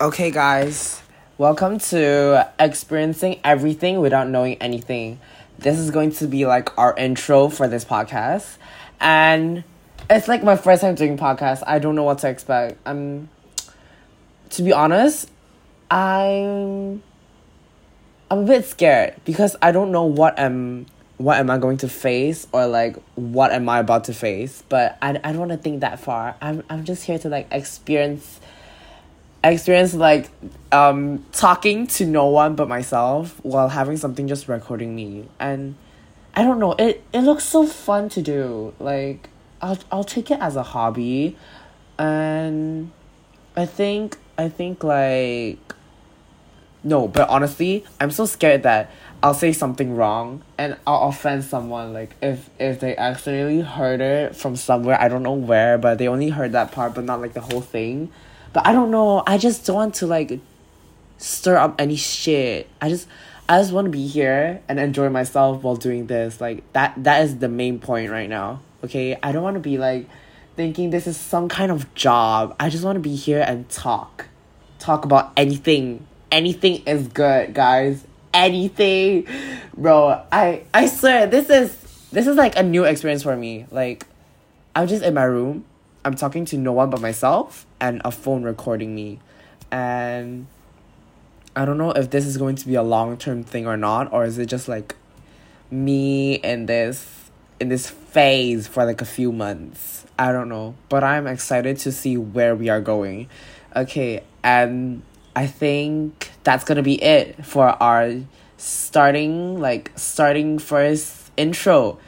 Okay, guys, welcome to experiencing everything without knowing anything. This is going to be like our intro for this podcast, and it's like my first time doing podcast. I don't know what to expect. I'm, to be honest, I'm, I'm a bit scared because I don't know what I'm what am I going to face or like what am I about to face. But I, I don't want to think that far. I'm I'm just here to like experience experience like um talking to no one but myself while having something just recording me. And I don't know it it looks so fun to do. Like I'll I'll take it as a hobby. And I think I think like no but honestly I'm so scared that I'll say something wrong and I'll offend someone. Like if if they accidentally heard it from somewhere I don't know where but they only heard that part but not like the whole thing but I don't know. I just don't want to like stir up any shit. I just I just want to be here and enjoy myself while doing this. Like that that is the main point right now. Okay? I don't want to be like thinking this is some kind of job. I just want to be here and talk. Talk about anything. Anything is good, guys. Anything. Bro, I I swear this is this is like a new experience for me. Like I'm just in my room I'm talking to no one but myself and a phone recording me. And I don't know if this is going to be a long term thing or not, or is it just like me in this in this phase for like a few months. I don't know. But I'm excited to see where we are going. Okay, and I think that's gonna be it for our starting like starting first intro